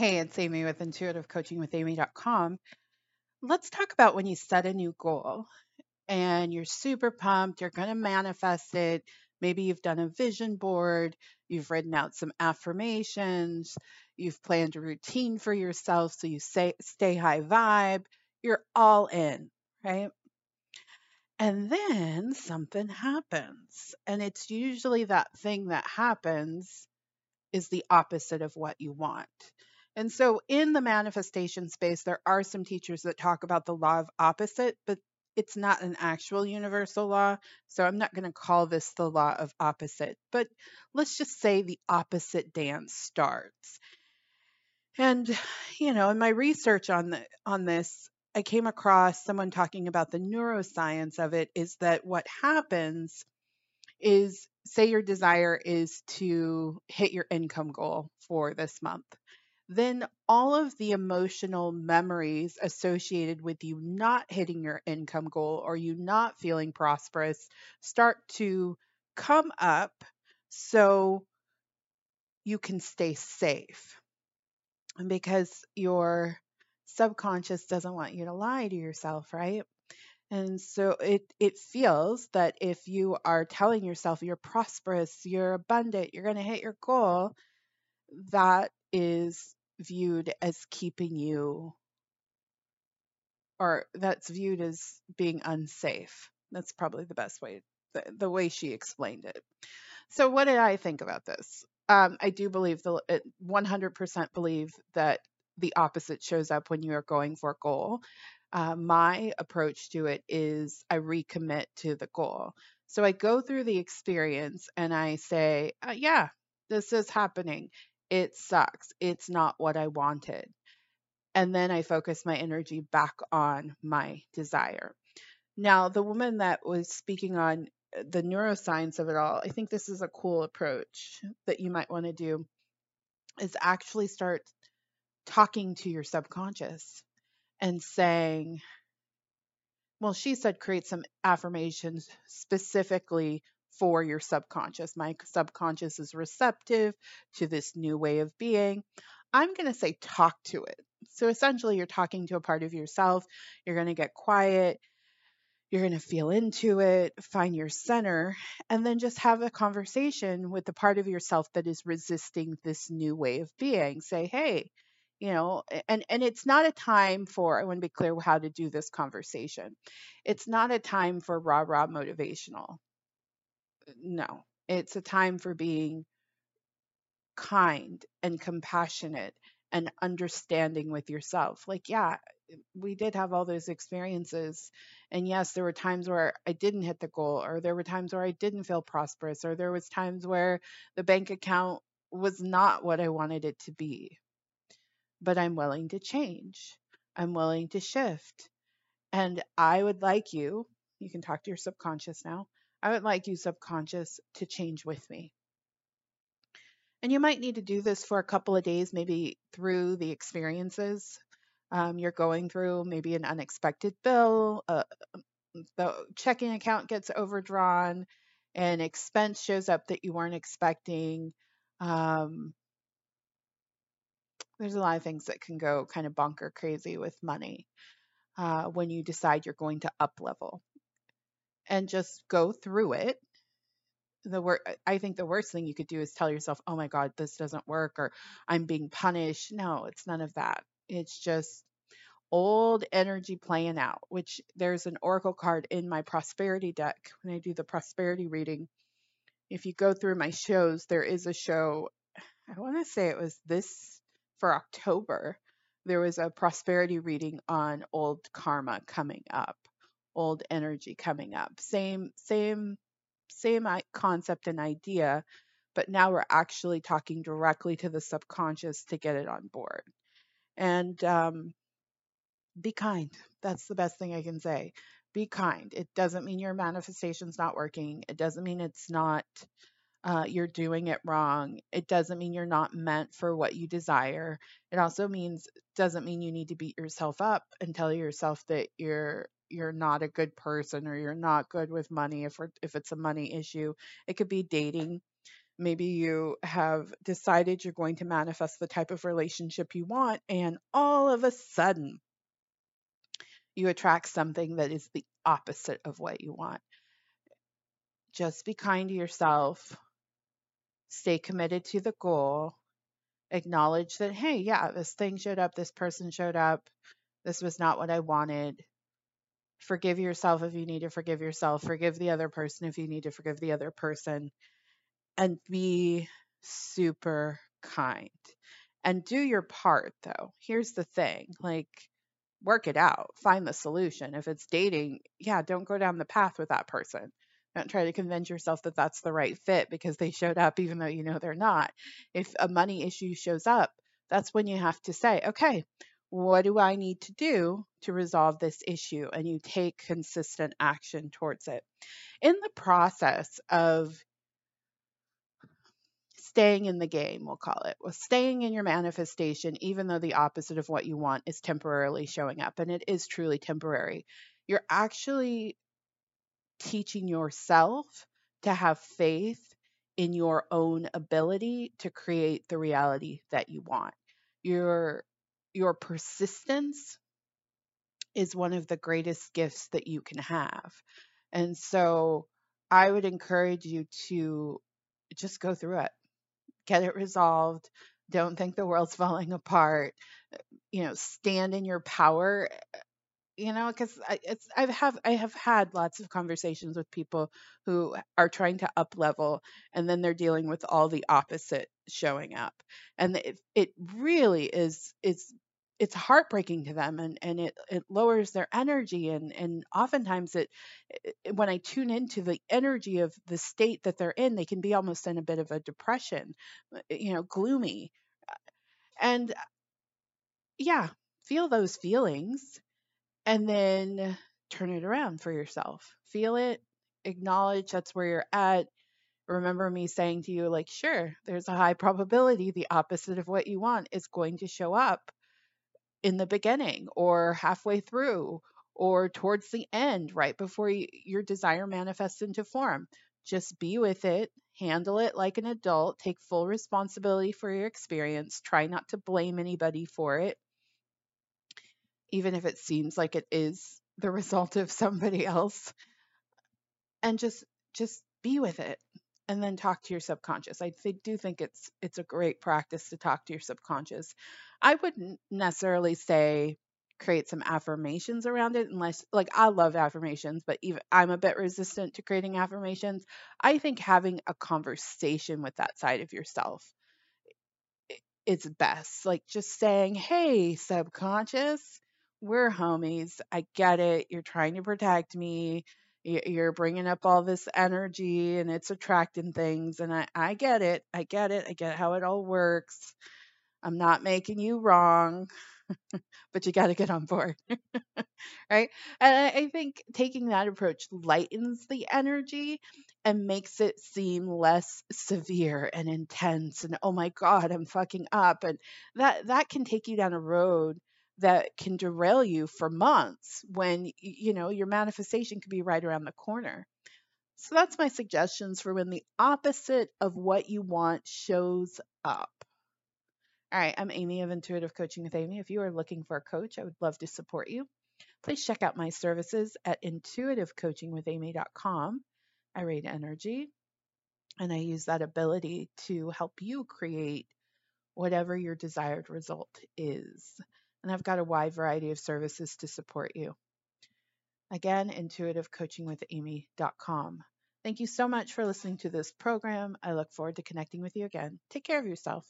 Hey, it's Amy with intuitivecoachingwithamy.com. Let's talk about when you set a new goal and you're super pumped, you're going to manifest it. Maybe you've done a vision board, you've written out some affirmations, you've planned a routine for yourself so you say stay high vibe, you're all in, right? And then something happens. And it's usually that thing that happens is the opposite of what you want. And so in the manifestation space, there are some teachers that talk about the law of opposite, but it's not an actual universal law. So I'm not going to call this the law of opposite, but let's just say the opposite dance starts. And you know, in my research on the on this, I came across someone talking about the neuroscience of it is that what happens is say your desire is to hit your income goal for this month then all of the emotional memories associated with you not hitting your income goal or you not feeling prosperous start to come up so you can stay safe. And because your subconscious doesn't want you to lie to yourself, right? And so it it feels that if you are telling yourself you're prosperous, you're abundant, you're going to hit your goal, that is viewed as keeping you or that's viewed as being unsafe. That's probably the best way, the, the way she explained it. So, what did I think about this? Um, I do believe the 100% believe that the opposite shows up when you are going for a goal. Uh, my approach to it is I recommit to the goal. So I go through the experience and I say, uh, yeah, this is happening it sucks. It's not what I wanted. And then I focus my energy back on my desire. Now, the woman that was speaking on uh, the neuroscience of it all, I think this is a cool approach that you might want to do is actually start talking to your subconscious and saying, well, she said create some affirmations specifically for your subconscious. My subconscious is receptive to this new way of being. I'm going to say talk to it. So essentially, you're talking to a part of yourself. You're going to get quiet. You're going to feel into it, find your center, and then just have a conversation with the part of yourself that is resisting this new way of being. Say, hey, you know, and and it's not a time for. I want to be clear how to do this conversation. It's not a time for rah rah motivational no, it's a time for being kind and compassionate and understanding with yourself. Like, yeah, we did have all those experiences. And yes, there were times where I didn't hit the goal, or there were times where I didn't feel prosperous, or there was times where the bank account was not what I wanted it to be. But I'm willing to change. I'm willing to shift. And I would like you, you can talk to your subconscious now. I would like you, subconscious, to change with me. And you might need to do this for a couple of days, maybe through the experiences um, you're going through, maybe an unexpected bill, uh, the checking account gets overdrawn, an expense shows up that you weren't expecting. Um, there's a lot of things that can go kind of bunker crazy with money uh, when you decide you're going to up level and just go through it the wor- I think the worst thing you could do is tell yourself, "Oh my god, this doesn't work," or "I'm being punished." No, it's none of that. It's just old energy playing out. Which there's an oracle card in my prosperity deck when I do the prosperity reading. If you go through my shows, there is a show. I want to say it was this for October. There was a prosperity reading on old karma coming up old energy coming up. Same, same, same concept and idea, but now we're actually talking directly to the subconscious to get it on board. And um, be kind. That's the best thing I can say. Be kind. It doesn't mean your manifestation's not working. It doesn't mean it's not uh, you're doing it wrong. It doesn't mean you're not meant for what you desire. It also means doesn't mean you need to beat yourself up and tell yourself that you're you're not a good person or you're not good with money if if it's a money issue. It could be dating. Maybe you have decided you're going to manifest the type of relationship you want, and all of a sudden, you attract something that is the opposite of what you want. Just be kind to yourself, stay committed to the goal, acknowledge that, hey, yeah, this thing showed up, this person showed up, this was not what I wanted. Forgive yourself if you need to forgive yourself, forgive the other person if you need to forgive the other person, and be super kind. And do your part, though. Here's the thing like, work it out, find the solution. If it's dating, yeah, don't go down the path with that person. Don't try to convince yourself that that's the right fit because they showed up even though you know they're not. If a money issue shows up, that's when you have to say, okay, what do I need to do to resolve this issue? And you take consistent action towards it. In the process of staying in the game, we'll call it, well, staying in your manifestation, even though the opposite of what you want is temporarily showing up, and it is truly temporary, you're actually teaching yourself to have faith in your own ability to create the reality that you want. Your your persistence is one of the greatest gifts that you can have. And so I would encourage you to just go through it. Get it resolved. Don't think the world's falling apart. You know, stand in your power you know because it's i've have i have had lots of conversations with people who are trying to up level and then they're dealing with all the opposite showing up. And it, it really is is it's heartbreaking to them and and it it lowers their energy and and oftentimes it, it when i tune into the energy of the state that they're in they can be almost in a bit of a depression uh, you know gloomy. And yeah feel those feelings and then turn it around for yourself. Feel it, acknowledge that's where you're at. Remember me saying to you, like, sure, there's a high probability the opposite of what you want is going to show up in the beginning or halfway through or towards the end, right before you, your desire manifests into form. Just be with it, handle it like an adult, take full responsibility for your experience, try not to blame anybody for it even if it seems like it is the result of somebody else and just just be with it and then talk to your subconscious. I th- do think it's it's a great practice to talk to your subconscious. I wouldn't necessarily say create some affirmations around it unless like i love affirmations but even i'm a bit resistant to creating affirmations. I think having a conversation with that side of yourself is best. Like just saying hey subconscious we're homies. I get it. You're trying to protect me. You're bringing up all this energy and it's attracting things. And I, I get it. I get it. I get how it all works. I'm not making you wrong, but you got to get on board. right. And I, think taking that approach lightens the energy and makes it seem less severe and intense and oh my god i'm fucking up and that that can take you down a road that can derail you for months when you know your manifestation could be right around the corner. So that's my suggestions for when the opposite of what you want shows up. All right, I'm Amy of Intuitive Coaching with Amy. If you are looking for a coach, I would love to support you. Please check out my services at intuitivecoachingwithamy.com. I rate energy and I use that ability to help you create whatever your desired result is and I've got a wide variety of services to support you. Again, intuitivecoachingwithamy.com. Thank you so much for listening to this program. I look forward to connecting with you again. Take care of yourself.